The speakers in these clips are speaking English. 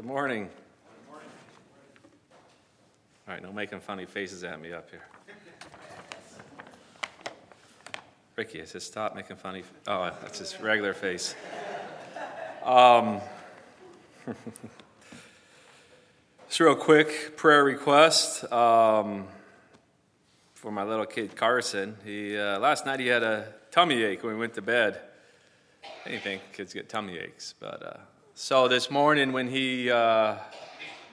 Good morning. All right, no making funny faces at me up here. Ricky, I said stop making funny. Oh, that's his regular face. Um, just real quick prayer request um, for my little kid Carson. He uh, last night he had a tummy ache when we went to bed. Anything kids get tummy aches, but uh, so this morning when he, uh,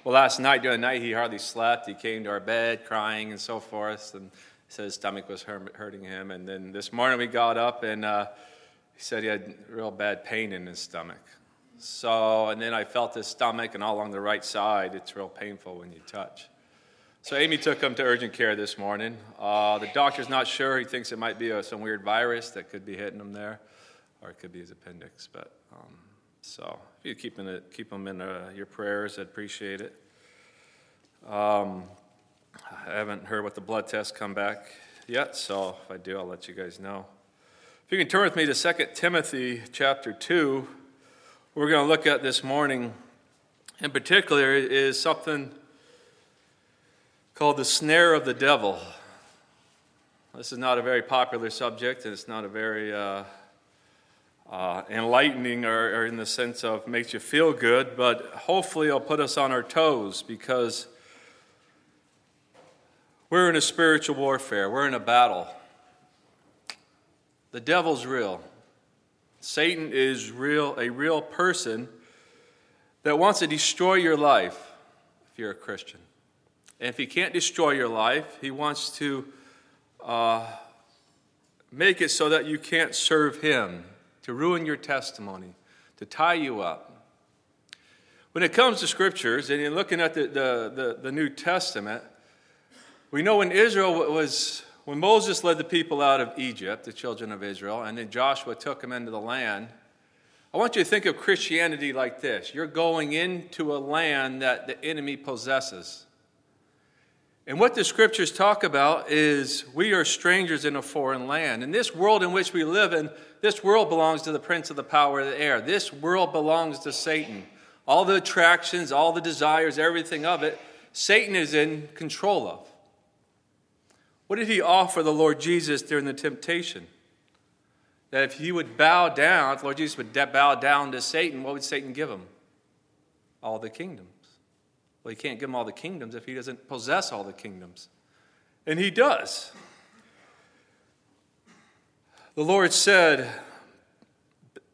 well, last night during the night he hardly slept. He came to our bed crying and so forth, and said his stomach was hurting him. And then this morning we got up and uh, he said he had real bad pain in his stomach. So, and then I felt his stomach and all along the right side. It's real painful when you touch. So Amy took him to urgent care this morning. Uh, the doctor's not sure. He thinks it might be a, some weird virus that could be hitting him there, or it could be his appendix. But um, so if you keep, in keep them in uh, your prayers, I'd appreciate it. Um, I haven't heard what the blood tests come back yet, so if I do, I'll let you guys know. If you can turn with me to 2 Timothy chapter 2, we're going to look at this morning in particular is something called the snare of the devil. This is not a very popular subject, and it's not a very uh, uh, enlightening or, or, in the sense of makes you feel good, but hopefully it'll put us on our toes because we're in a spiritual warfare, we're in a battle. The devil's real. Satan is real, a real person that wants to destroy your life if you're a Christian. And if he can't destroy your life, he wants to uh, make it so that you can't serve him to ruin your testimony, to tie you up. When it comes to scriptures, and you're looking at the, the, the, the New Testament, we know when Israel was, when Moses led the people out of Egypt, the children of Israel, and then Joshua took them into the land, I want you to think of Christianity like this you're going into a land that the enemy possesses. And what the scriptures talk about is we are strangers in a foreign land. And this world in which we live in, this world belongs to the prince of the power of the air. This world belongs to Satan. All the attractions, all the desires, everything of it, Satan is in control of. What did he offer the Lord Jesus during the temptation? That if he would bow down, if Lord Jesus would bow down to Satan, what would Satan give him? All the kingdom. Well, he can't give him all the kingdoms if he doesn't possess all the kingdoms. And he does. The Lord said,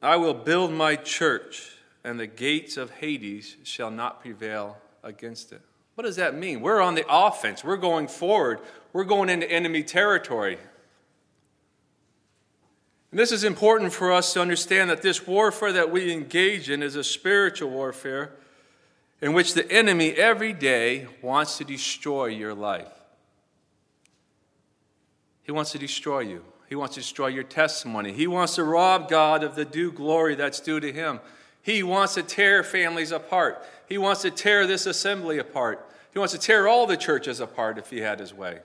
I will build my church, and the gates of Hades shall not prevail against it. What does that mean? We're on the offense. We're going forward. We're going into enemy territory. And this is important for us to understand that this warfare that we engage in is a spiritual warfare in which the enemy every day wants to destroy your life. He wants to destroy you. He wants to destroy your testimony. He wants to rob God of the due glory that's due to him. He wants to tear families apart. He wants to tear this assembly apart. He wants to tear all the churches apart if he had his way.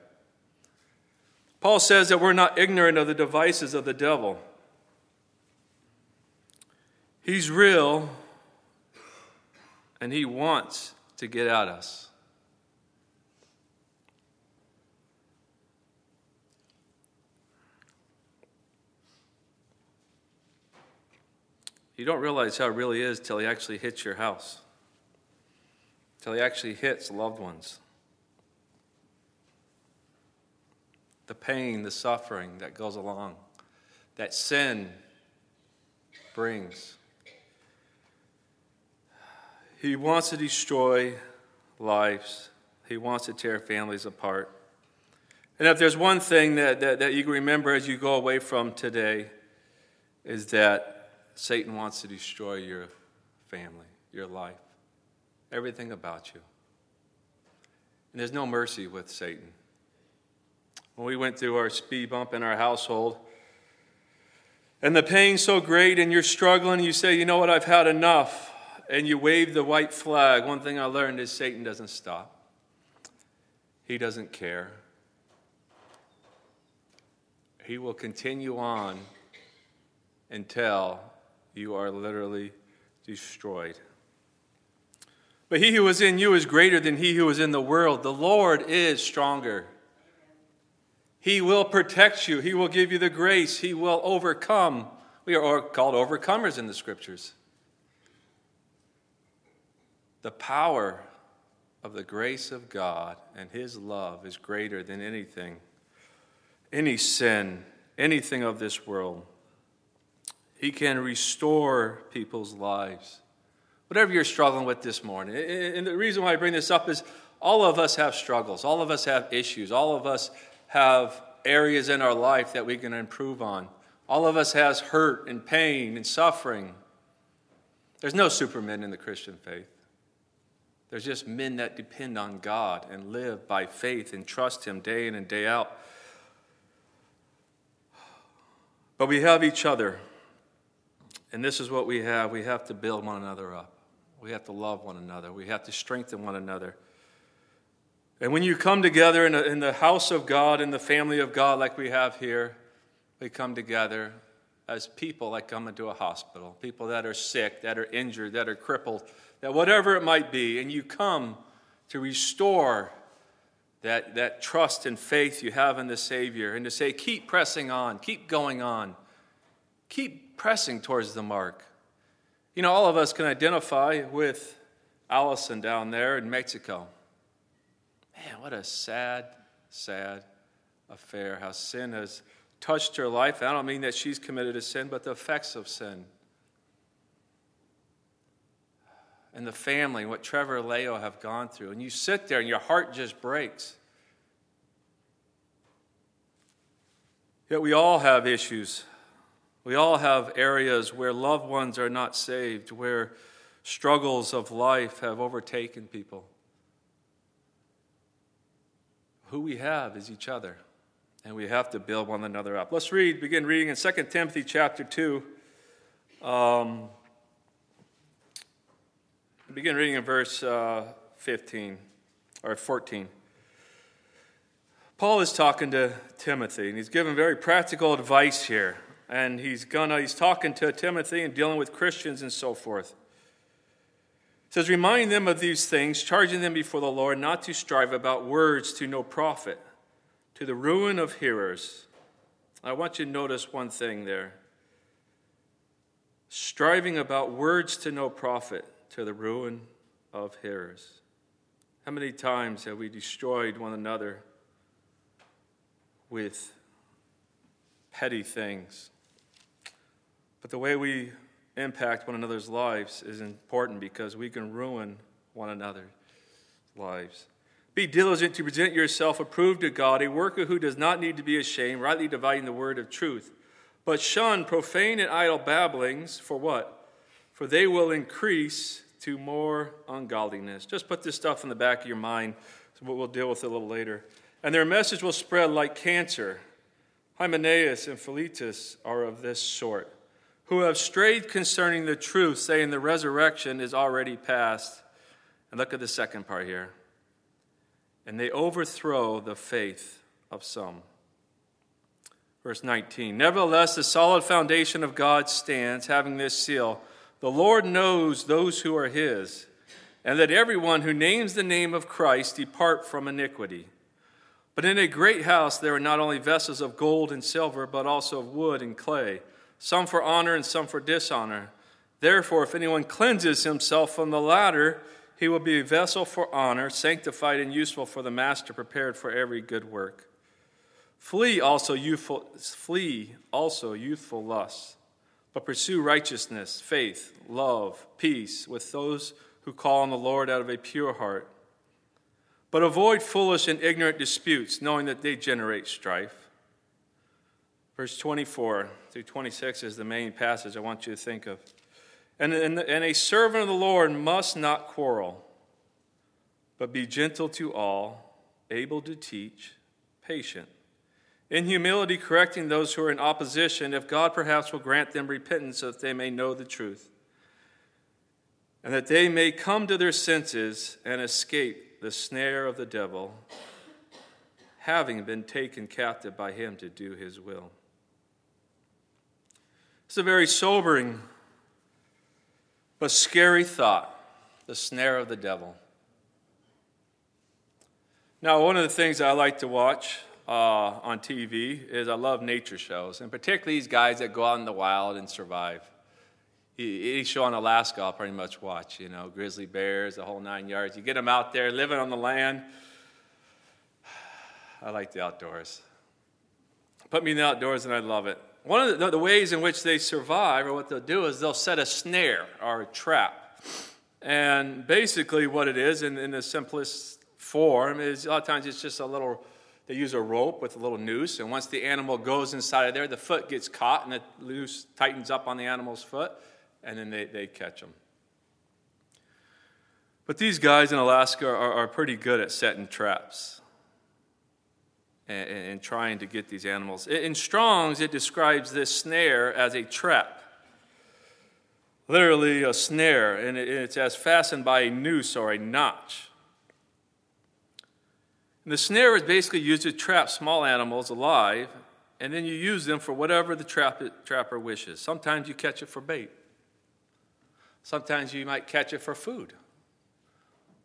Paul says that we're not ignorant of the devices of the devil. He's real, and He wants to get at us. You don't realize how it really is till he actually hits your house, till he actually hits loved ones. The pain, the suffering that goes along, that sin brings. He wants to destroy lives, he wants to tear families apart. And if there's one thing that, that, that you can remember as you go away from today, is that Satan wants to destroy your family, your life, everything about you. And there's no mercy with Satan. When we went through our speed bump in our household, and the pain's so great, and you're struggling, you say, You know what, I've had enough and you wave the white flag, one thing I learned is Satan doesn't stop. He doesn't care. He will continue on until you are literally destroyed. But he who is in you is greater than he who is in the world. The Lord is stronger. He will protect you. He will give you the grace. He will overcome. We are called overcomers in the scriptures. The power of the grace of God and His love is greater than anything, any sin, anything of this world. He can restore people's lives. Whatever you're struggling with this morning. And the reason why I bring this up is all of us have struggles, all of us have issues, all of us have areas in our life that we can improve on. All of us has hurt and pain and suffering. There's no supermen in the Christian faith. There's just men that depend on God and live by faith and trust Him day in and day out. But we have each other. And this is what we have. We have to build one another up. We have to love one another. We have to strengthen one another. And when you come together in, a, in the house of God, in the family of God, like we have here, we come together as people that come into a hospital, people that are sick, that are injured, that are crippled, that whatever it might be, and you come to restore that, that trust and faith you have in the Savior and to say, keep pressing on, keep going on, keep pressing towards the mark. You know, all of us can identify with Allison down there in Mexico. Man, what a sad, sad affair. How sin has touched her life. I don't mean that she's committed a sin, but the effects of sin. And the family, what Trevor and Leo have gone through. And you sit there and your heart just breaks. Yet we all have issues. We all have areas where loved ones are not saved, where struggles of life have overtaken people who we have is each other, and we have to build one another up. Let's read, begin reading in 2 Timothy chapter 2. Um, begin reading in verse uh, 15 or 14. Paul is talking to Timothy, and he's giving very practical advice here. And he's gonna he's talking to Timothy and dealing with Christians and so forth. It says, Remind them of these things, charging them before the Lord not to strive about words to no profit, to the ruin of hearers. I want you to notice one thing there. Striving about words to no profit, to the ruin of hearers. How many times have we destroyed one another with petty things? But the way we impact one another's lives is important because we can ruin one another's lives. Be diligent to present yourself approved to God, a worker who does not need to be ashamed, rightly dividing the word of truth. But shun profane and idle babblings, for what? For they will increase to more ungodliness. Just put this stuff in the back of your mind, so we'll deal with it a little later. And their message will spread like cancer. Hymenaeus and Philetus are of this sort who have strayed concerning the truth, saying the resurrection is already past. And look at the second part here. And they overthrow the faith of some. Verse 19 Nevertheless, the solid foundation of God stands, having this seal The Lord knows those who are his, and that everyone who names the name of Christ depart from iniquity. But in a great house there are not only vessels of gold and silver, but also of wood and clay some for honor and some for dishonor. Therefore, if anyone cleanses himself from the latter, he will be a vessel for honor, sanctified and useful for the master, prepared for every good work. Flee also youthful, flee also youthful lusts, but pursue righteousness, faith, love, peace with those who call on the Lord out of a pure heart. But avoid foolish and ignorant disputes, knowing that they generate strife. Verse 24 through 26 is the main passage I want you to think of. And, and, and a servant of the Lord must not quarrel, but be gentle to all, able to teach, patient. In humility, correcting those who are in opposition, if God perhaps will grant them repentance so that they may know the truth, and that they may come to their senses and escape the snare of the devil, having been taken captive by him to do his will. It's a very sobering but scary thought the snare of the devil. Now, one of the things I like to watch uh, on TV is I love nature shows, and particularly these guys that go out in the wild and survive. Any show on Alaska, I'll pretty much watch. You know, grizzly bears, the whole nine yards. You get them out there living on the land. I like the outdoors. Put me in the outdoors, and I love it. One of the, the ways in which they survive, or what they'll do, is they'll set a snare or a trap. And basically, what it is, in, in the simplest form, is a lot of times it's just a little they use a rope with a little noose, and once the animal goes inside of there, the foot gets caught and the noose tightens up on the animal's foot, and then they, they catch them. But these guys in Alaska are, are pretty good at setting traps and, and trying to get these animals. In Strong's, it describes this snare as a trap. Literally, a snare, and it's as fastened by a noose or a notch. And the snare is basically used to trap small animals alive, and then you use them for whatever the trap, trapper wishes. Sometimes you catch it for bait, sometimes you might catch it for food.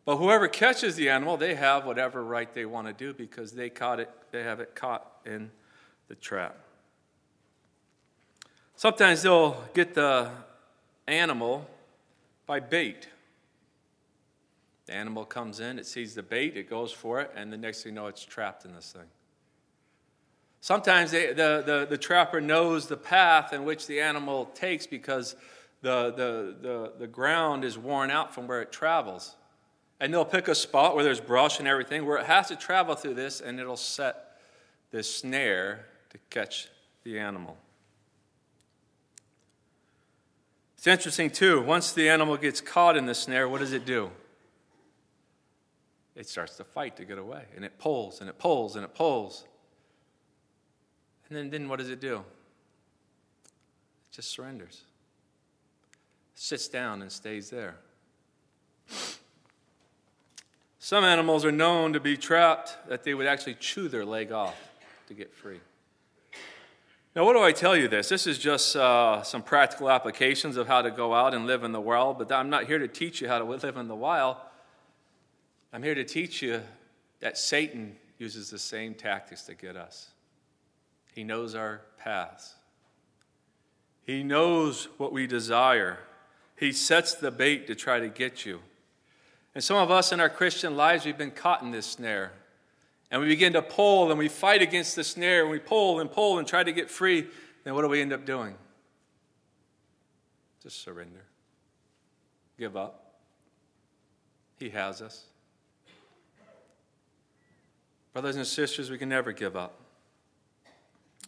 But whoever catches the animal, they have whatever right they want to do because they caught it, they have it caught in the trap. Sometimes they'll get the animal by bait. The animal comes in, it sees the bait, it goes for it, and the next thing you know, it's trapped in this thing. Sometimes they, the, the, the trapper knows the path in which the animal takes because the, the, the, the ground is worn out from where it travels. And they'll pick a spot where there's brush and everything where it has to travel through this, and it'll set this snare to catch the animal. It's interesting, too. Once the animal gets caught in the snare, what does it do? it starts to fight to get away. And it pulls and it pulls and it pulls. And then, then what does it do? It just surrenders, sits down and stays there. Some animals are known to be trapped that they would actually chew their leg off to get free. Now, what do I tell you this? This is just uh, some practical applications of how to go out and live in the world, but I'm not here to teach you how to live in the wild. I'm here to teach you that Satan uses the same tactics to get us. He knows our paths, he knows what we desire. He sets the bait to try to get you. And some of us in our Christian lives, we've been caught in this snare. And we begin to pull and we fight against the snare and we pull and pull and try to get free. Then what do we end up doing? Just surrender. Give up. He has us. Brothers and sisters, we can never give up.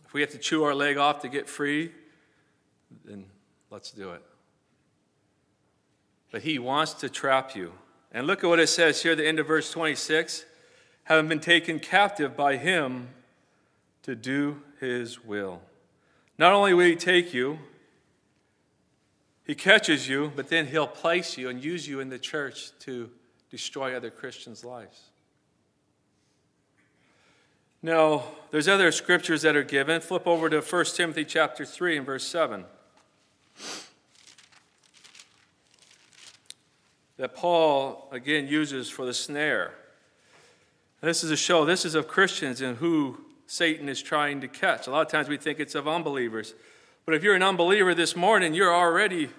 If we have to chew our leg off to get free, then let's do it. But he wants to trap you. And look at what it says here at the end of verse 26 having been taken captive by him to do his will. Not only will he take you, he catches you, but then he'll place you and use you in the church to destroy other Christians' lives. Now, there's other scriptures that are given. Flip over to 1 Timothy chapter 3 and verse 7. That Paul again uses for the snare. This is a show, this is of Christians and who Satan is trying to catch. A lot of times we think it's of unbelievers. But if you're an unbeliever this morning, you're already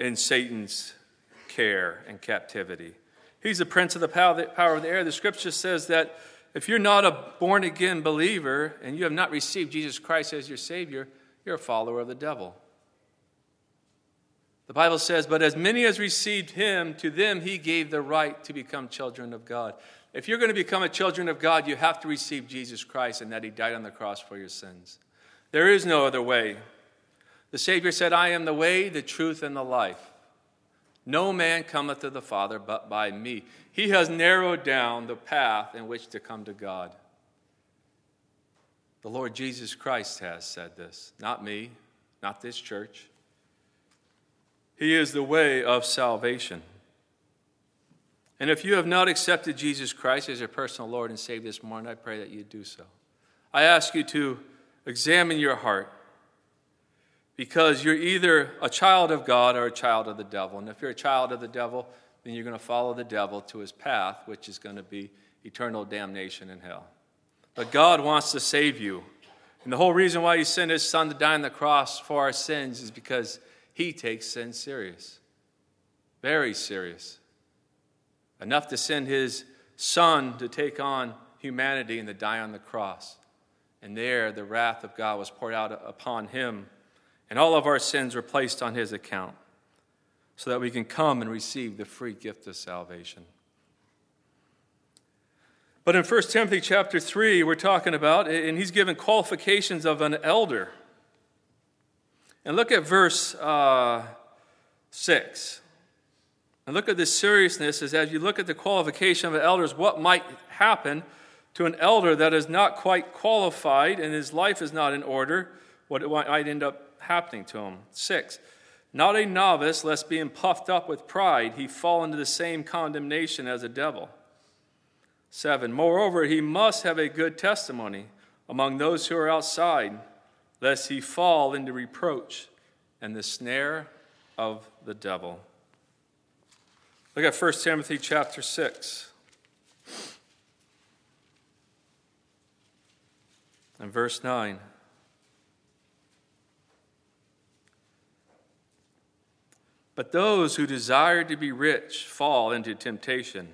in Satan's care and captivity. He's the prince of the power of the air. The scripture says that if you're not a born again believer and you have not received Jesus Christ as your Savior, you're a follower of the devil. The Bible says, But as many as received him, to them he gave the right to become children of God. If you're going to become a children of God, you have to receive Jesus Christ and that he died on the cross for your sins. There is no other way. The Savior said, I am the way, the truth, and the life. No man cometh to the Father but by me. He has narrowed down the path in which to come to God. The Lord Jesus Christ has said this, not me, not this church. He is the way of salvation. And if you have not accepted Jesus Christ as your personal Lord and Savior this morning, I pray that you do so. I ask you to examine your heart because you're either a child of God or a child of the devil. And if you're a child of the devil, then you're going to follow the devil to his path, which is going to be eternal damnation in hell. But God wants to save you. And the whole reason why he sent his son to die on the cross for our sins is because he takes sin serious. Very serious. Enough to send his son to take on humanity and to die on the cross. And there, the wrath of God was poured out upon him, and all of our sins were placed on his account so that we can come and receive the free gift of salvation. But in 1 Timothy chapter 3, we're talking about, and he's given qualifications of an elder. And look at verse uh, 6. And look at the seriousness as, as you look at the qualification of elders, what might happen to an elder that is not quite qualified and his life is not in order, what might end up happening to him. 6. Not a novice, lest being puffed up with pride, he fall into the same condemnation as a devil. 7. Moreover, he must have a good testimony among those who are outside, lest he fall into reproach and the snare of the devil. Look at 1 Timothy chapter 6. And verse 9. But those who desire to be rich fall into temptation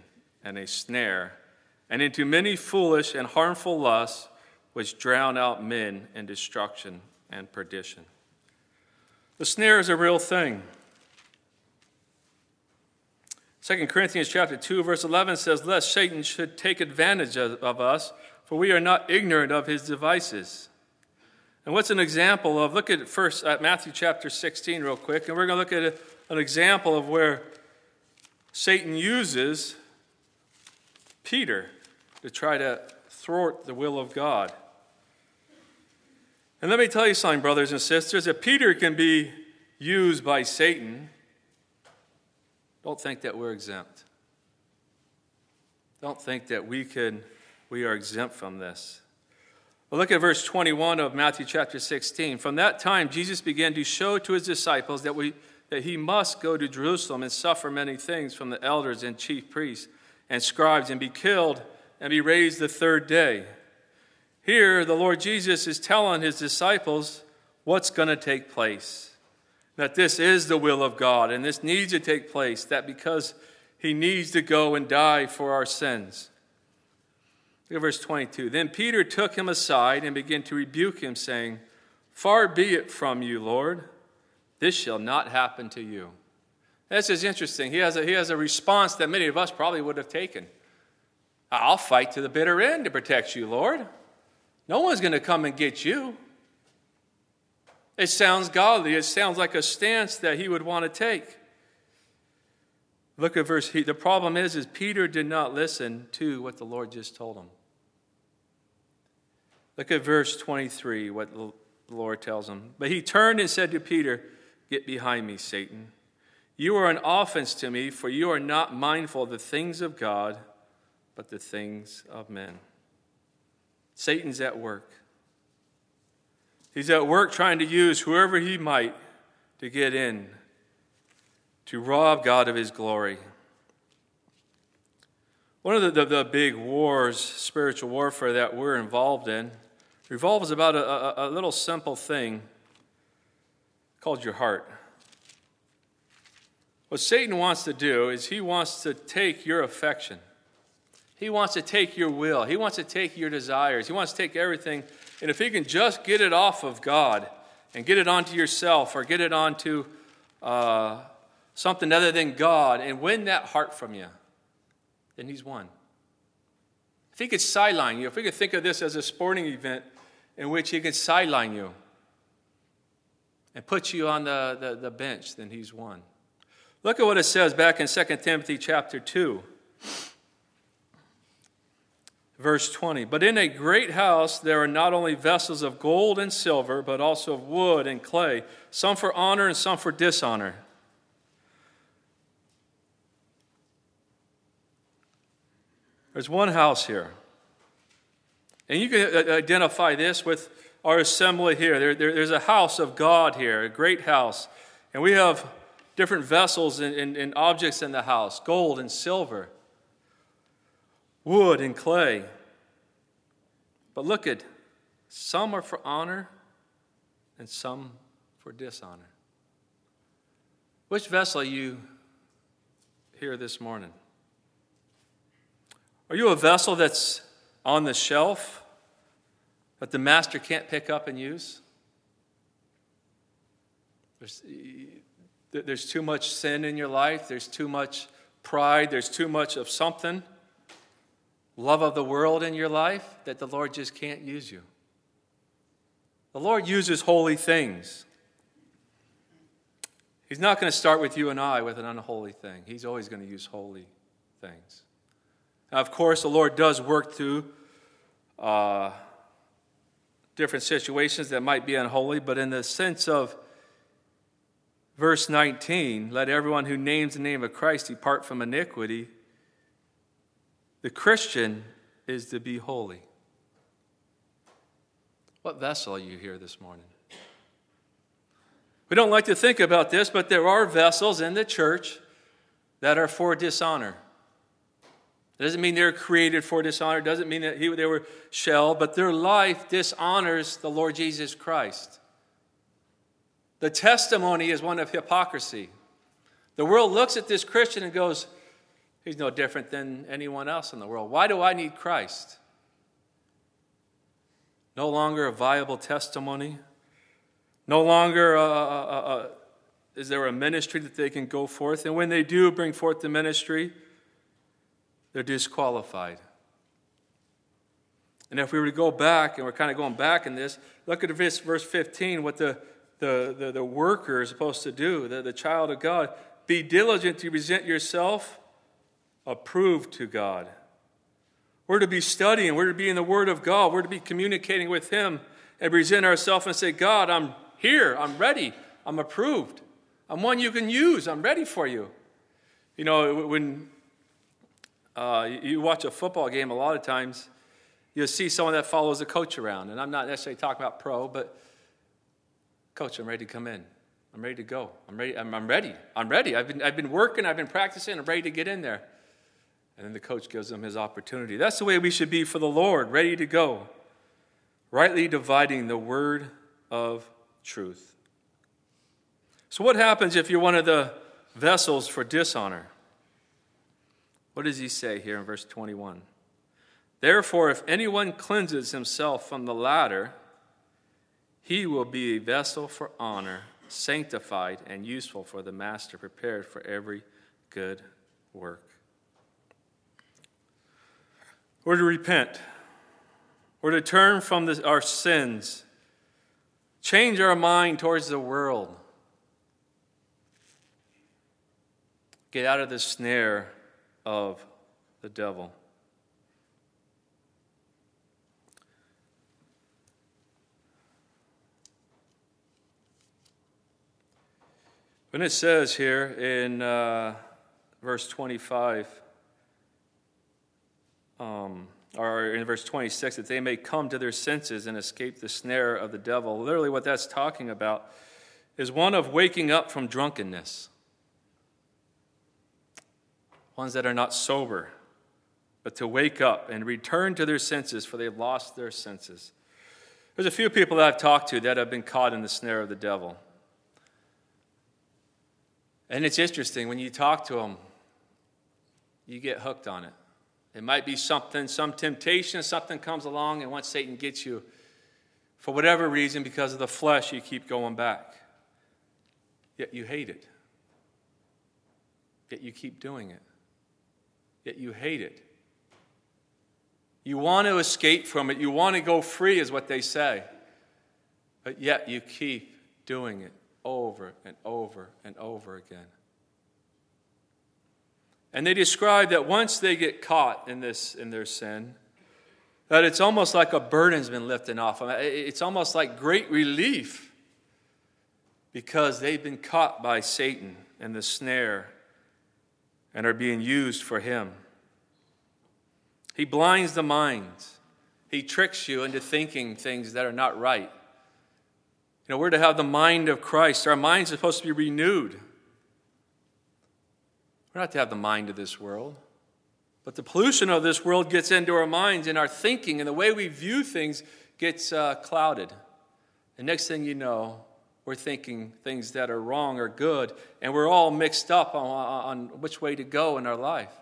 and a snare and into many foolish and harmful lusts which drown out men in destruction and perdition. The snare is a real thing. 2 Corinthians chapter 2 verse 11 says lest Satan should take advantage of, us for we are not ignorant of his devices. And what's an example of look at first at Matthew chapter 16 real quick and we're going to look at a, an example of where Satan uses Peter to try to thwart the will of God. And let me tell you something, brothers and sisters. If Peter can be used by Satan, don't think that we're exempt. Don't think that we can we are exempt from this. Well, look at verse 21 of Matthew chapter 16. From that time, Jesus began to show to his disciples that, we, that he must go to Jerusalem and suffer many things from the elders and chief priests and scribes and be killed and be raised the third day. Here, the Lord Jesus is telling his disciples what's going to take place. That this is the will of God and this needs to take place, that because he needs to go and die for our sins. Look at verse 22. Then Peter took him aside and began to rebuke him, saying, Far be it from you, Lord. This shall not happen to you. This is interesting. He has a, he has a response that many of us probably would have taken. I'll fight to the bitter end to protect you, Lord. No one's going to come and get you. It sounds godly. It sounds like a stance that he would want to take. Look at verse. The problem is, is Peter did not listen to what the Lord just told him. Look at verse 23, what the Lord tells him. But he turned and said to Peter, Get behind me, Satan. You are an offense to me, for you are not mindful of the things of God but the things of men. Satan's at work. He's at work trying to use whoever he might to get in, to rob God of his glory. One of the, the, the big wars, spiritual warfare that we're involved in, revolves about a, a, a little simple thing called your heart. What Satan wants to do is he wants to take your affection he wants to take your will, He wants to take your desires, He wants to take everything. And if He can just get it off of God and get it onto yourself or get it onto uh, something other than God and win that heart from you, then He's won. If He could sideline you, if we could think of this as a sporting event in which He could sideline you and put you on the, the, the bench, then He's won. Look at what it says back in 2 Timothy chapter 2 verse 20. But in a great house there are not only vessels of gold and silver, but also of wood and clay, some for honor and some for dishonor. There's one house here. And you can uh, uh, identify this with our assembly here. There, there, there's a house of God here, a great house. And we have different vessels and, and, and objects in the house gold and silver, wood and clay. But look at some are for honor and some for dishonor. Which vessel are you here this morning? Are you a vessel that's on the shelf that the master can't pick up and use? There's, there's too much sin in your life, there's too much pride, there's too much of something, love of the world in your life that the Lord just can't use you. The Lord uses holy things. He's not going to start with you and I with an unholy thing. He's always going to use holy things. Now, of course, the Lord does work through uh, different situations that might be unholy, but in the sense of verse 19, let everyone who names the name of Christ depart from iniquity, the Christian is to be holy. What vessel are you here this morning? We don't like to think about this, but there are vessels in the church that are for dishonor. It doesn't mean they're created for dishonor. It doesn't mean that he, they were shell, but their life dishonors the Lord Jesus Christ. The testimony is one of hypocrisy. The world looks at this Christian and goes, He's no different than anyone else in the world. Why do I need Christ? no longer a viable testimony, no longer uh, uh, uh, is there a ministry that they can go forth. And when they do bring forth the ministry, they're disqualified. And if we were to go back, and we're kind of going back in this, look at verse, verse 15, what the, the, the, the worker is supposed to do, the, the child of God. Be diligent to present yourself approved to God we're to be studying, we're to be in the Word of God, we're to be communicating with Him and present ourselves and say, God, I'm here, I'm ready, I'm approved, I'm one you can use, I'm ready for you. You know, when uh, you watch a football game, a lot of times you'll see someone that follows a coach around. And I'm not necessarily talking about pro, but coach, I'm ready to come in. I'm ready to go. I'm ready. I'm, I'm ready. I'm ready. I've been, I've been working, I've been practicing, I'm ready to get in there. And then the coach gives them his opportunity. That's the way we should be for the Lord, ready to go, rightly dividing the word of truth. So, what happens if you're one of the vessels for dishonor? What does he say here in verse 21? Therefore, if anyone cleanses himself from the latter, he will be a vessel for honor, sanctified and useful for the master, prepared for every good work. We're to repent. We're to turn from our sins, change our mind towards the world, get out of the snare of the devil. When it says here in uh, verse 25, um, or in verse 26, that they may come to their senses and escape the snare of the devil. Literally, what that's talking about is one of waking up from drunkenness. Ones that are not sober, but to wake up and return to their senses, for they've lost their senses. There's a few people that I've talked to that have been caught in the snare of the devil. And it's interesting, when you talk to them, you get hooked on it. It might be something, some temptation, something comes along, and once Satan gets you, for whatever reason, because of the flesh, you keep going back. Yet you hate it. Yet you keep doing it. Yet you hate it. You want to escape from it. You want to go free, is what they say. But yet you keep doing it over and over and over again. And they describe that once they get caught in this in their sin, that it's almost like a burden's been lifted off. It's almost like great relief because they've been caught by Satan in the snare and are being used for him. He blinds the mind. He tricks you into thinking things that are not right. You know, we're to have the mind of Christ. Our minds are supposed to be renewed. We're not to have the mind of this world. But the pollution of this world gets into our minds and our thinking, and the way we view things gets uh, clouded. And next thing you know, we're thinking things that are wrong or good, and we're all mixed up on, on which way to go in our life.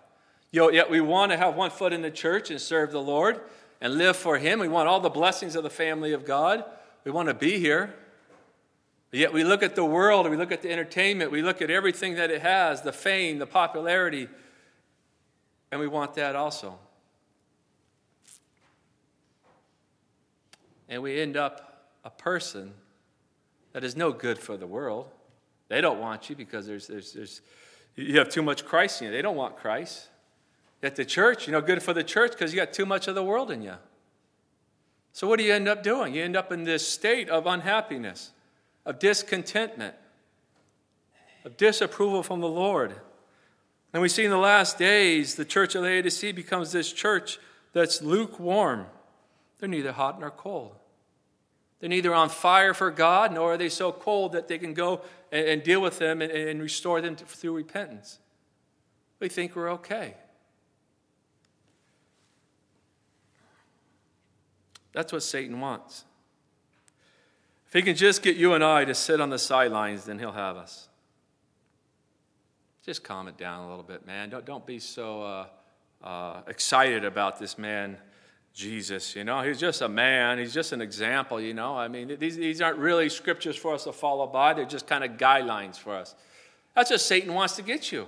Yet we want to have one foot in the church and serve the Lord and live for Him. We want all the blessings of the family of God. We want to be here. But yet we look at the world, we look at the entertainment, we look at everything that it has the fame, the popularity, and we want that also. And we end up a person that is no good for the world. They don't want you because there's, there's, there's, you have too much Christ in you. They don't want Christ. At the church, you know, good for the church because you got too much of the world in you. So what do you end up doing? You end up in this state of unhappiness, of discontentment, of disapproval from the Lord. And we see in the last days, the church of Laodicea becomes this church that's lukewarm. They're neither hot nor cold. They're neither on fire for God, nor are they so cold that they can go and, and deal with them and, and restore them to, through repentance. We think we're okay. That's what Satan wants. If he can just get you and I to sit on the sidelines, then he'll have us. Just calm it down a little bit, man. Don't, don't be so uh, uh, excited about this man, Jesus. You know, he's just a man. He's just an example, you know. I mean, these, these aren't really scriptures for us to follow by, they're just kind of guidelines for us. That's what Satan wants to get you.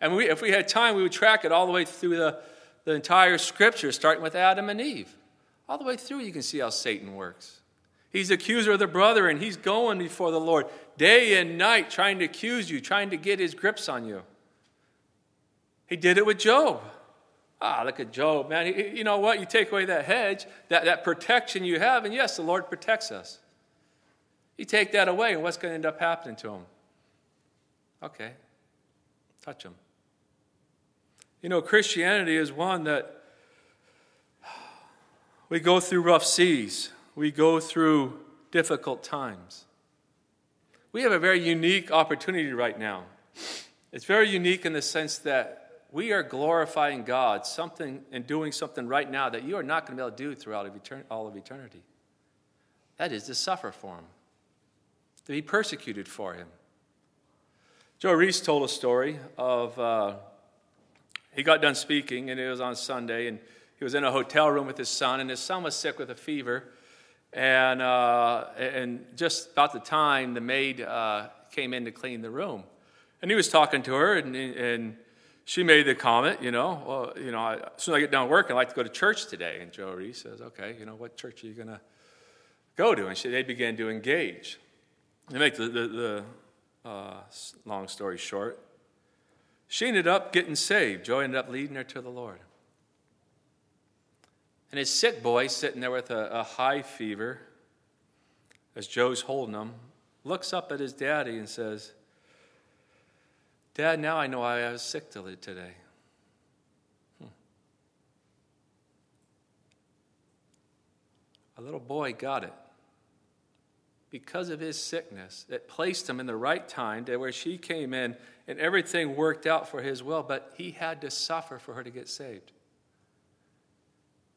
And we, if we had time, we would track it all the way through the, the entire scripture, starting with Adam and Eve. All the way through, you can see how Satan works. He's accuser of the brother, and he's going before the Lord day and night trying to accuse you, trying to get his grips on you. He did it with Job. Ah, look at Job, man. He, you know what? You take away that hedge, that, that protection you have, and yes, the Lord protects us. You take that away, and what's going to end up happening to him? Okay, touch him. You know, Christianity is one that we go through rough seas, we go through difficult times. We have a very unique opportunity right now. It's very unique in the sense that we are glorifying God something and doing something right now that you are not going to be able to do throughout all of eternity. That is to suffer for Him, to be persecuted for Him. Joe Reese told a story of uh, he got done speaking, and it was on Sunday, and he was in a hotel room with his son, and his son was sick with a fever. And, uh, and just about the time, the maid uh, came in to clean the room. And he was talking to her, and, and she made the comment, you know, well, you know, I, as soon as I get done work, I'd like to go to church today. And Joe Reese says, okay, you know, what church are you going to go to? And she, they began to engage. To make the, the, the uh, long story short, she ended up getting saved. Joe ended up leading her to the Lord. And his sick boy, sitting there with a, a high fever, as Joe's holding him, looks up at his daddy and says, Dad, now I know I was sick today. Hmm. A little boy got it. Because of his sickness, it placed him in the right time to where she came in and everything worked out for his will, but he had to suffer for her to get saved.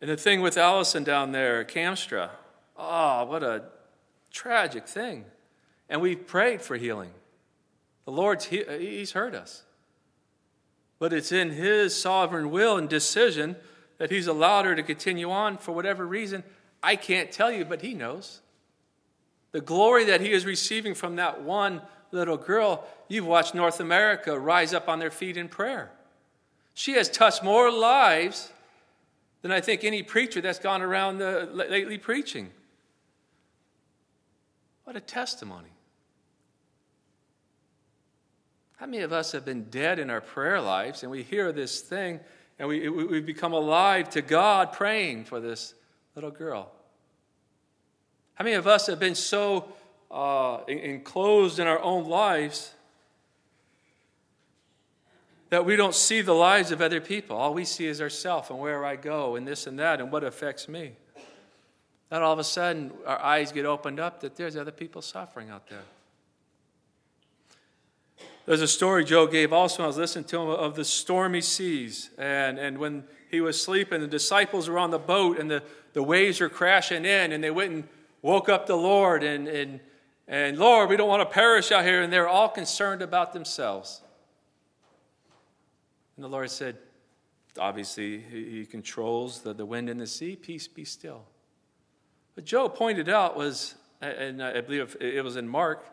And the thing with Allison down there, Camstra, oh, what a tragic thing. And we prayed for healing. The Lord's, he, He's heard us. But it's in His sovereign will and decision that He's allowed her to continue on for whatever reason. I can't tell you, but He knows. The glory that He is receiving from that one little girl, you've watched North America rise up on their feet in prayer. She has touched more lives than I think any preacher that's gone around the, lately preaching. What a testimony. How many of us have been dead in our prayer lives and we hear this thing and we, we, become alive to God praying for this little girl? How many of us have been so uh, enclosed in our own lives that we don't see the lives of other people. All we see is ourselves and where I go and this and that and what affects me. Then all of a sudden, our eyes get opened up that there's other people suffering out there. There's a story Joe gave also, I was listening to him, of the stormy seas. And, and when he was sleeping, the disciples were on the boat and the, the waves were crashing in, and they went and woke up the Lord. And, and, and Lord, we don't want to perish out here. And they're all concerned about themselves. And the Lord said, obviously, he controls the, the wind and the sea. Peace, be still. What Joe pointed out was, and I believe it was in Mark,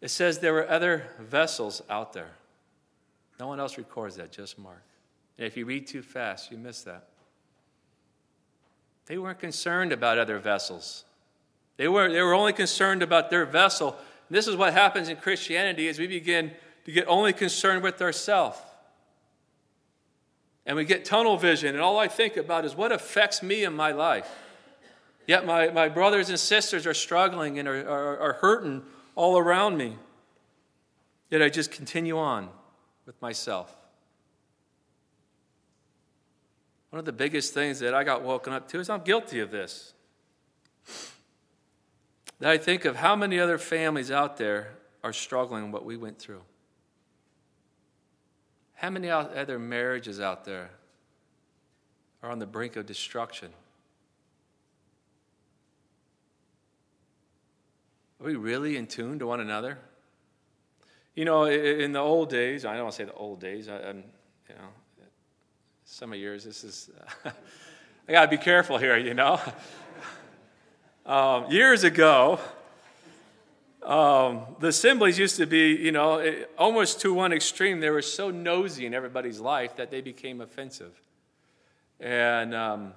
it says there were other vessels out there. No one else records that, just Mark. And if you read too fast, you miss that. They weren't concerned about other vessels. They were, they were only concerned about their vessel. And this is what happens in Christianity as we begin to get only concerned with ourselves. And we get tunnel vision, and all I think about is what affects me in my life. Yet my, my brothers and sisters are struggling and are, are, are hurting all around me. Yet I just continue on with myself. One of the biggest things that I got woken up to is I'm guilty of this. That I think of how many other families out there are struggling what we went through. How many other marriages out there are on the brink of destruction? Are we really in tune to one another? You know, in the old days, I don't want to say the old days, I, am you know, some of yours, this is, I got to be careful here, you know. um, years ago, um, the assemblies used to be, you know, almost to one extreme. They were so nosy in everybody's life that they became offensive. And um,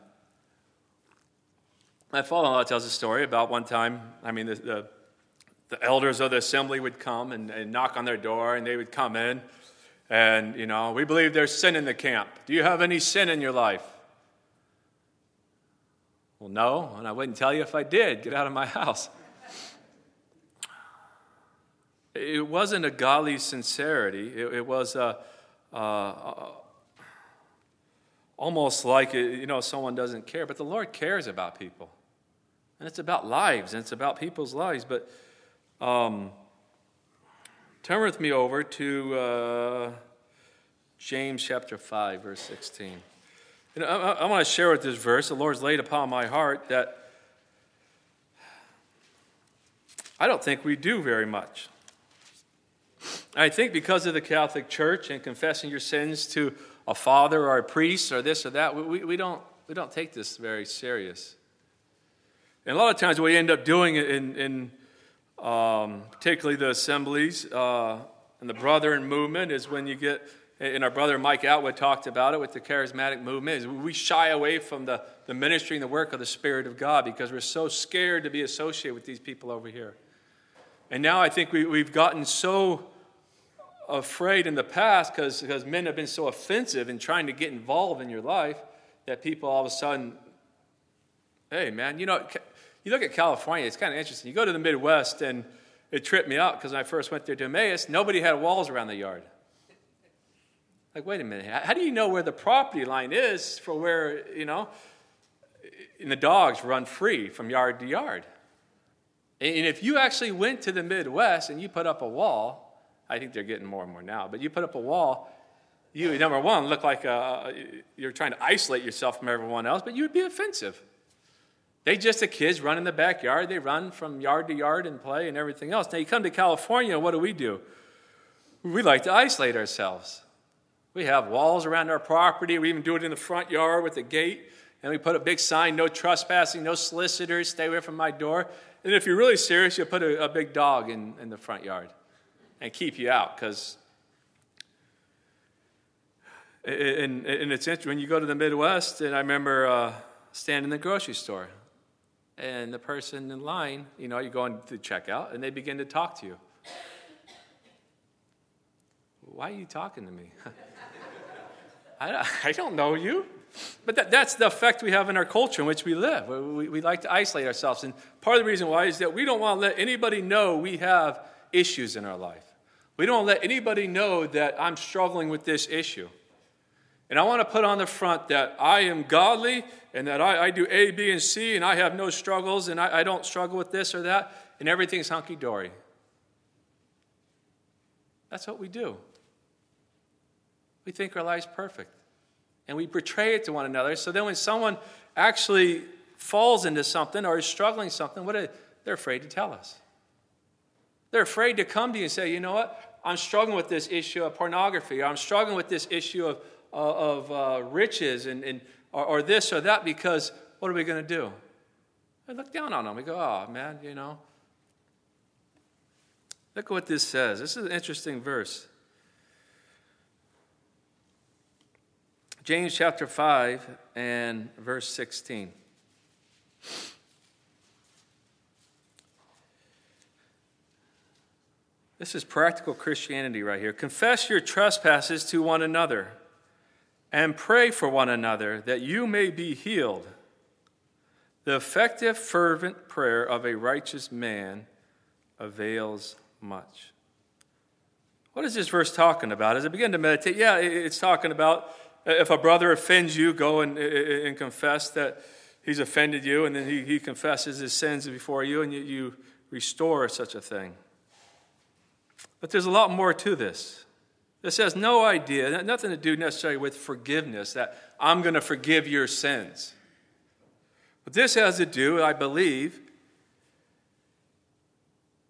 my father in law tells a story about one time, I mean, the, the the elders of the assembly would come and, and, knock on their door and they would come in and you know we believe there's sin in the camp do you have any sin in your life well no and i wouldn't tell you if i did get out of my house it wasn't a godly sincerity it, it was a, almost like you know someone doesn't care but the lord cares about people and it's about lives and it's about people's lives but um, turn with me over to uh, James chapter 5, verse 16. And I, I want to share with this verse. The Lord's laid upon my heart that I don't think we do very much. I think because of the Catholic Church and confessing your sins to a father or a priest or this or that, we, we, don't, we don't take this very serious. And a lot of times we end up doing it in, in um, particularly the assemblies uh, and the brethren movement, is when you get, and our brother Mike Atwood talked about it with the charismatic movement, is we shy away from the, the ministry and the work of the Spirit of God because we're so scared to be associated with these people over here. And now I think we, we've gotten so afraid in the past because men have been so offensive in trying to get involved in your life that people all of a sudden, hey, man, you know, you look at California, it's kind of interesting. You go to the Midwest, and it tripped me out because when I first went there to Emmaus, nobody had walls around the yard. Like, wait a minute, how do you know where the property line is for where, you know, and the dogs run free from yard to yard? And if you actually went to the Midwest and you put up a wall, I think they're getting more and more now, but you put up a wall, you, number one, look like a, you're trying to isolate yourself from everyone else, but you would be offensive. They just the kids run in the backyard. They run from yard to yard and play and everything else. Now you come to California, what do we do? We like to isolate ourselves. We have walls around our property. We even do it in the front yard with a gate. And we put a big sign no trespassing, no solicitors, stay away from my door. And if you're really serious, you put a, a big dog in, in the front yard and keep you out because and, and it's interesting when you go to the Midwest, and I remember uh, standing in the grocery store and the person in line, you know, you go in to checkout, and they begin to talk to you. Why are you talking to me? I, I don't know you. But that, that's the effect we have in our culture in which we live. We, we like to isolate ourselves. And part of the reason why is that we don't want to let anybody know we have issues in our life. We don't let anybody know that I'm struggling with this issue. And I want to put on the front that I am godly and that I, I do A, B, and C, and I have no struggles, and I, I don't struggle with this or that, and everything's hunky dory. That's what we do. We think our life's perfect. And we portray it to one another. So then when someone actually falls into something or is struggling something, what are, they're afraid to tell us. They're afraid to come to you and say, you know what? I'm struggling with this issue of pornography. Or I'm struggling with this issue of, uh, of uh, riches and, and, or, or this or that because what are we going to do? I look down on them. We go, oh, man, you know. Look at what this says. This is an interesting verse. James chapter 5 and verse 16. This is practical Christianity right here. Confess your trespasses to one another and pray for one another that you may be healed. The effective, fervent prayer of a righteous man avails much. What is this verse talking about? As I begin to meditate, yeah, it's talking about uh, if a brother offends you, go and, uh, uh, and confess that he's offended you, and then he, he confesses his sins before you, and you, you restore such a thing. But there's a lot more to this. This has no idea, nothing to do necessarily with forgiveness, that I'm going to forgive your sins. What this has to do, I believe,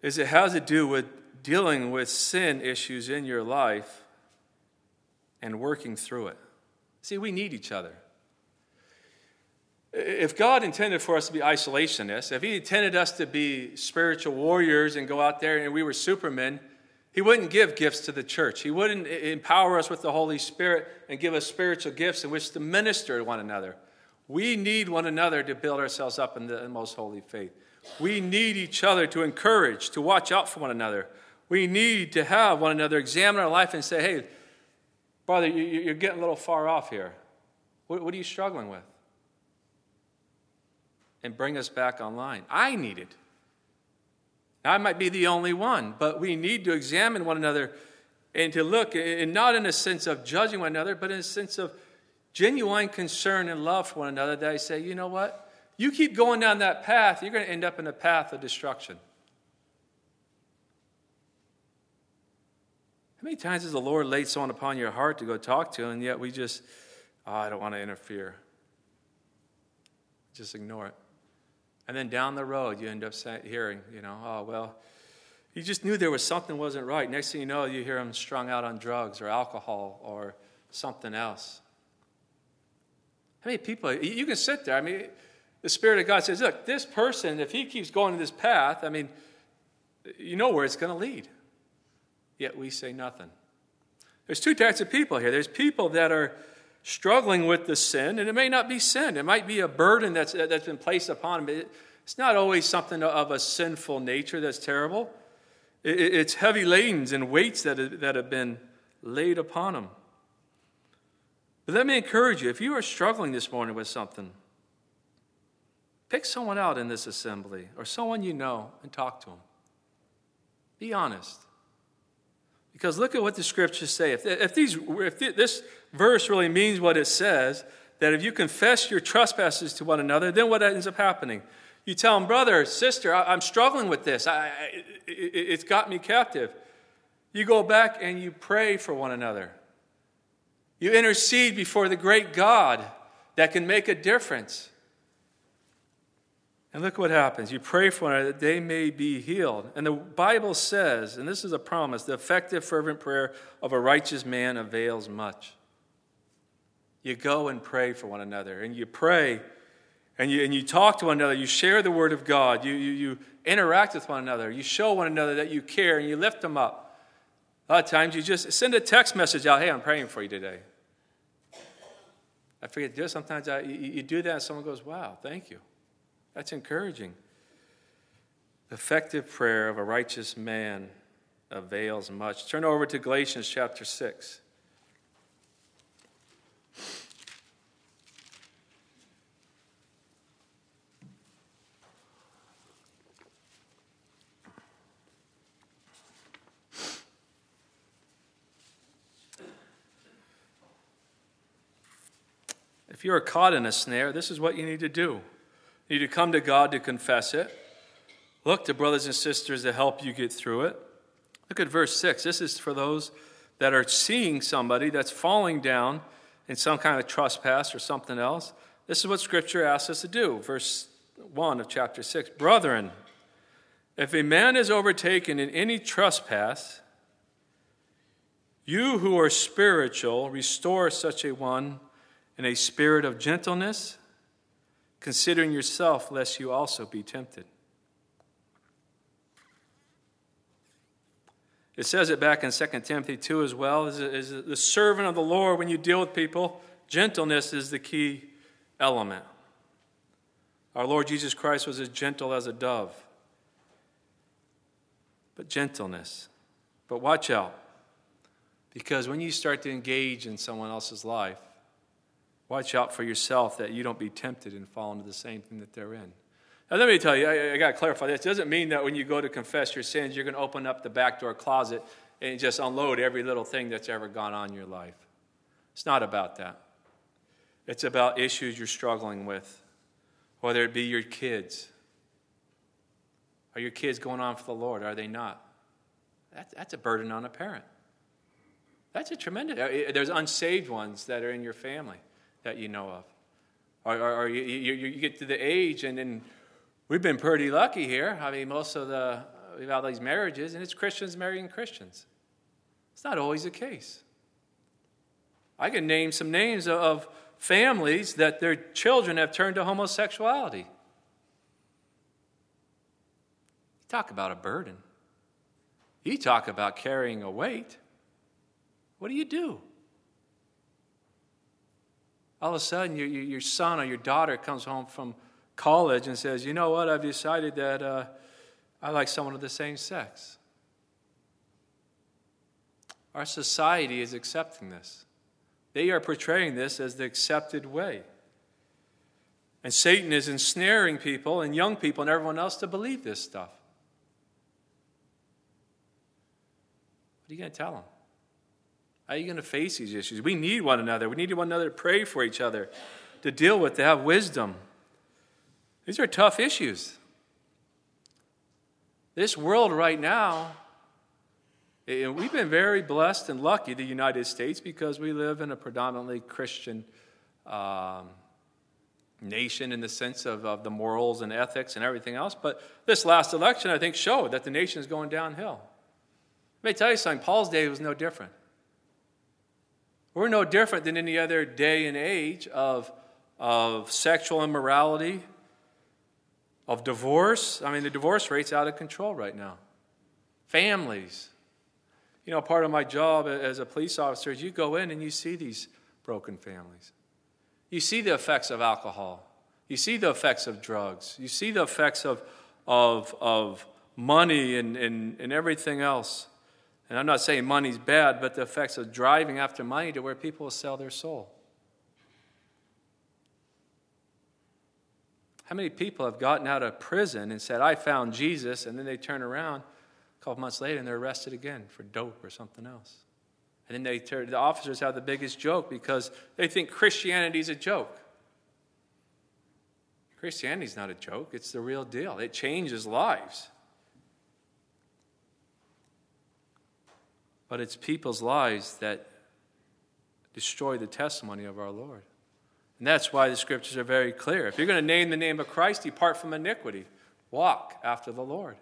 is it has to do with dealing with sin issues in your life and working through it. See, we need each other. If God intended for us to be isolationists, if He intended us to be spiritual warriors and go out there and we were supermen, He wouldn't give gifts to the church. He wouldn't empower us with the Holy Spirit and give us spiritual gifts in which to minister to one another. We need one another to build ourselves up in the most holy faith. We need each other to encourage, to watch out for one another. We need to have one another examine our life and say, hey, Brother, you're getting a little far off here. What are you struggling with? And bring us back online. I need it. I might be the only one, but we need to examine one another and to look, and not in a sense of judging one another, but in a sense of genuine concern and love for one another. That I say, you know what? You keep going down that path, you're going to end up in a path of destruction. How many times has the Lord laid someone upon your heart to go talk to, and yet we just, oh, I don't want to interfere? Just ignore it. And then down the road, you end up hearing, you know, oh, well, you just knew there was something wasn't right. Next thing you know, you hear them strung out on drugs or alcohol or something else. How many people, you can sit there. I mean, the Spirit of God says, look, this person, if he keeps going in this path, I mean, you know where it's going to lead yet we say nothing. There's two types of people here. There's people that are struggling with the sin, and it may not be sin. It might be a burden that's, uh, that's been placed upon them. It's not always something of a sinful nature that's terrible. It's heavy ladens and weights that, uh, that have been laid upon him. But let me encourage you if you are struggling this morning with something, pick someone out in this assembly or someone you know and talk to them. Be honest. Because look at what the scriptures say. If, if, these, if this verse really means what it says, that if you confess your trespasses to one another, then what ends up happening? You tell them, brother, sister, I, am struggling with this. I, I, it, it's got me captive. You go back and you pray for one another. You intercede before the great God that can make a difference. And look what happens. You pray for them that they may be healed. And the Bible says, and this is a promise the effective, fervent prayer of a righteous man avails much. You go and pray for one another, and you pray, and you, and you talk to one another, you share the word of God, you, you, you interact with one another, you show one another that you care, and you lift them up. A lot of times you just send a text message out, hey, I'm praying for you today. I forget to do it. Sometimes I, you, you do that, and someone goes, wow, thank you. That's encouraging. Effective prayer of a righteous man avails much. Turn over to Galatians chapter 6. If you are caught in a snare, this is what you need to do. You need to come to God to confess it. Look to brothers and sisters to help you get through it. Look at verse 6. This is for those that are seeing somebody that's falling down in some kind of trespass or something else. This is what Scripture asks us to do. Verse 1 of chapter 6 Brethren, if a man is overtaken in any trespass, you who are spiritual, restore such a one in a spirit of gentleness, considering yourself, lest you also be tempted. It says it back in 2 Timothy 2 as well. Is, as the servant of the Lord, when you deal with people, gentleness is the key element. Our Lord Jesus Christ was as gentle as a dove. But gentleness. But watch out. Because when you start to engage in someone else's life, watch out for yourself that you don't be tempted and fall into the same thing that they're in. Now, let me tell you, I, I got to clarify this. It doesn't mean that when you go to confess your sins, you're going to open up the back door closet and just unload every little thing that's ever gone on in your life. It's not about that. It's about issues you're struggling with, whether it be your kids. Are your kids going on for the Lord? Are they not? That's, that's a burden on a parent. That's a tremendous. Uh, there's unsaved ones that are in your family that you know of. Or, or, or you, you, you, get to the age, and then We've been pretty lucky here. I mean, most of the, uh, we've had these marriages, and it's Christians marrying Christians. It's not always the case. I can name some names of families that their children have turned to homosexuality. You talk about a burden. You talk about carrying a weight. What do you do? All of a sudden, your, your son or your daughter comes home from college and says, you know what, I've decided that uh, I like someone of the same sex. Our society is accepting this. They are portraying this as the accepted way. And Satan is ensnaring people and young people and everyone else to believe this stuff. What are you going to tell them? How are you going to face these issues? We need one another. We need one another to pray for each other, to deal with, to have wisdom. These are tough issues. This world right now, we've been very blessed and lucky, the United States, because we live in a predominantly Christian um, nation in the sense of, of the morals and ethics and everything else. But this last election, I think, showed that the nation is going downhill. Let me tell you something Paul's day was no different. We're no different than any other day and age of, of sexual immorality, of divorce. I mean, the divorce rate's out of control right now. Families. You know, part of my job as a police officer is you go in and you see these broken families. You see the effects of alcohol. You see the effects of drugs. You see the effects of, of, of money and, and, and everything else. And I'm not saying money's bad, but the effects of driving after money to where people will sell their soul. How many people have gotten out of prison and said, I found Jesus, and then they turn around a couple months later and they're arrested again for dope or something else? And then they turn, the officers have the biggest joke because they think Christianity is a joke. Christianity is not a joke, it's the real deal. It changes lives. But it's people's lives that destroy the testimony of our Lord. And that's why the scriptures are very clear. If you're going to name the name of Christ, depart from iniquity. Walk after the Lord.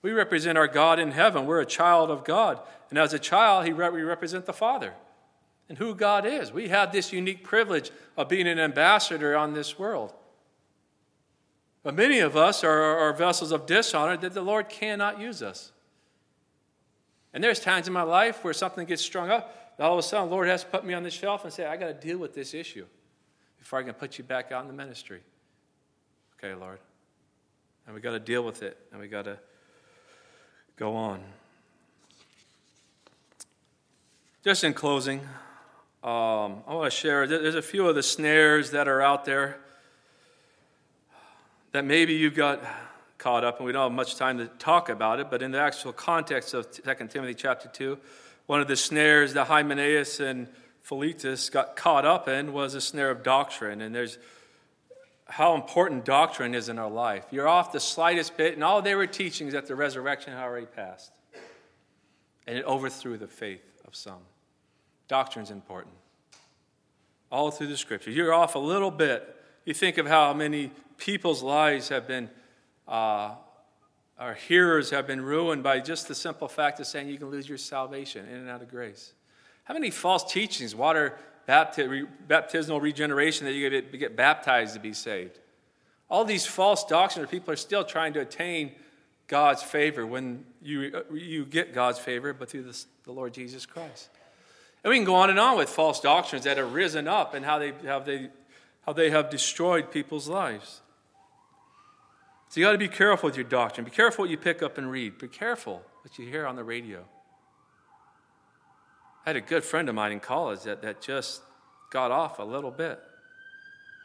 We represent our God in heaven. We're a child of God. And as a child, he we represent the Father and who God is. We have this unique privilege of being an ambassador on this world. But many of us are, are vessels of dishonor that the Lord cannot use us. And there's times in my life where something gets strung up, all of a sudden, the Lord has to put me on the shelf and say, I got to deal with this issue before I can put you back out in the ministry. Okay, Lord. And we got to deal with it, and we got to go on. Just in closing, um, I want to share there's a few of the snares that are out there that maybe you've got caught up, and we don't have much time to talk about it, but in the actual context of 2 Timothy chapter 2, one of the snares that Hymenaeus and Philetus got caught up in was a snare of doctrine. And there's how important doctrine is in our life. You're off the slightest bit, and all they were teaching is that the resurrection had already passed. And it overthrew the faith of some. Doctrine's important. All through the scripture. You're off a little bit. You think of how many people's lives have been, uh, our hearers have been ruined by just the simple fact of saying you can lose your salvation in and out of grace. How many false teachings, water bapti- baptismal regeneration, that you get, get baptized to be saved? All these false doctrines, people are still trying to attain God's favor when you, you get God's favor, but through the, the Lord Jesus Christ. And we can go on and on with false doctrines that have risen up and how they, how they, how they have destroyed people's lives. So you got to be careful with your doctrine. Be careful what you pick up and read. Be careful what you hear on the radio. I had a good friend of mine in college that, that just got off a little bit,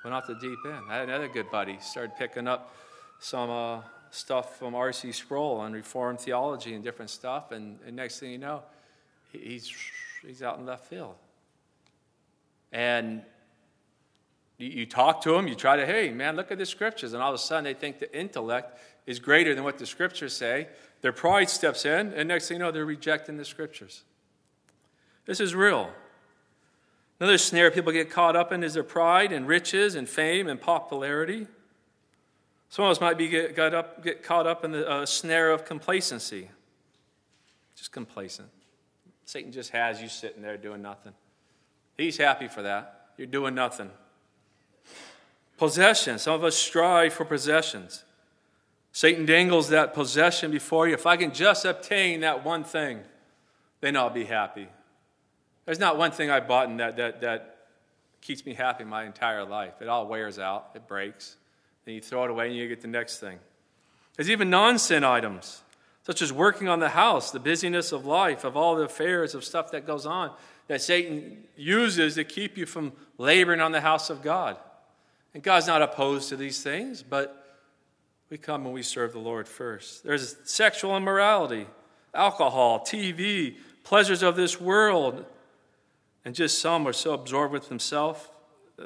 went off the deep end. I had another good buddy, started picking up some uh, stuff from R.C. Sproul on Reformed theology and different stuff, and, and next thing you know, he's, he's out in left field. And you, talk to them, you try to, hey, man, look at the scriptures, and all of a sudden they think the intellect is greater than what the scriptures say. Their pride steps in, and next thing you know, they're rejecting the scriptures. This is real. Another snare people get caught up in is their pride and riches and fame and popularity. Some of us might be get, got up, get caught up in the uh, snare of complacency. Just complacent. Satan just has you sitting there doing nothing. He's happy for that. You're doing nothing. Possession. Some of us strive for possessions. Satan dangles that possession before you. If I can just obtain that one thing, then I'll be happy. There's not one thing I've bought that, that, that keeps me happy my entire life. It all wears out, it breaks. Then you throw it away and you get the next thing. There's even non sin items, such as working on the house, the busyness of life, of all the affairs of stuff that goes on, that Satan uses to keep you from laboring on the house of God. And God's not opposed to these things, but we come and we serve the Lord first. There's sexual immorality, alcohol, TV, pleasures of this world, and just some are so absorbed with themselves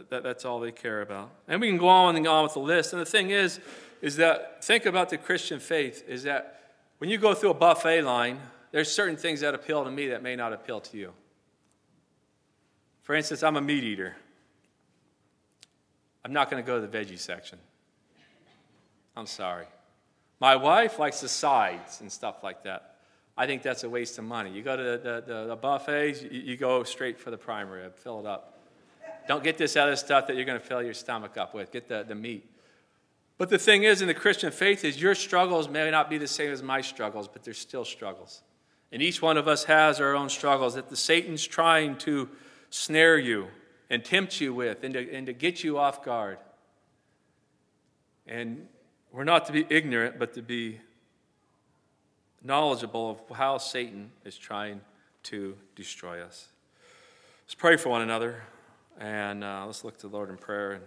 that, that's all they care about. And we can go on and on with the list. And the thing is, is that think about the Christian faith is that when you go through a buffet line, there's certain things that appeal to me that may not appeal to you. For instance, I'm a meat eater. I'm not going to go to the veggie section. I'm sorry. My wife likes the sides and stuff like that. I think that's a waste of money. You go to the, the, the buffets, you, you go straight for the prime rib, fill it up. Don't get this other stuff that you're going to fill your stomach up with. Get the, the meat. But the thing is, in the Christian faith, is your struggles may not be the same as my struggles, but they're still struggles. And each one of us has our own struggles that the Satan's trying to snare you and tempt you with and to, and to get you off guard. And we're not to be ignorant, but to be knowledgeable of how Satan is trying to destroy us. Let's pray for one another. And uh, let's look to the Lord in prayer.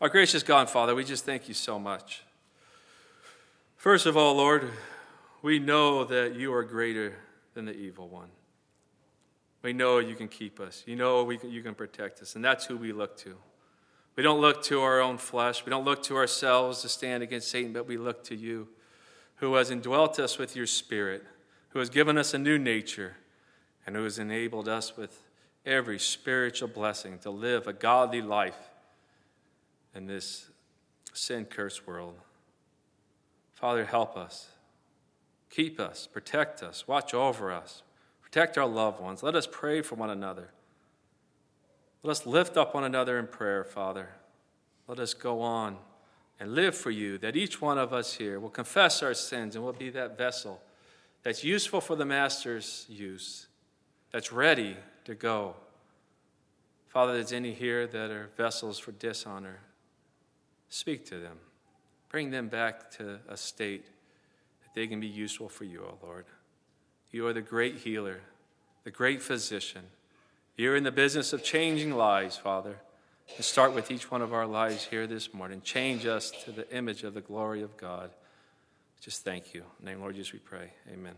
Our gracious God, Father, we just thank you so much. First of all, Lord, we know that you are greater than the evil one. We know you can keep us. You know we you can protect us. And that's who we look to. We don't look to our own flesh. We don't look to ourselves to stand against Satan, but we look to you, who has indwelt us with your spirit, who has given us a new nature, and who has enabled us with every spiritual blessing to live a godly life in this sin cursed world. Father, help us. Keep us, protect us, watch over us, protect our loved ones. Let us pray for one another. Let us lift up one another in prayer, Father. Let us go on and live for you, that each one of us here will confess our sins and will be that vessel that's useful for the Master's use, that's ready to go. Father, there's any here that are vessels for dishonor. Speak to them. Bring them back to a state that they can be useful for you, O oh Lord. You are the great healer, the great physician. You're in the business of changing lives, Father. And start with each one of our lives here this morning. Change us to the image of the glory of God. Just thank you. In the name Lord Jesus, we pray. Amen.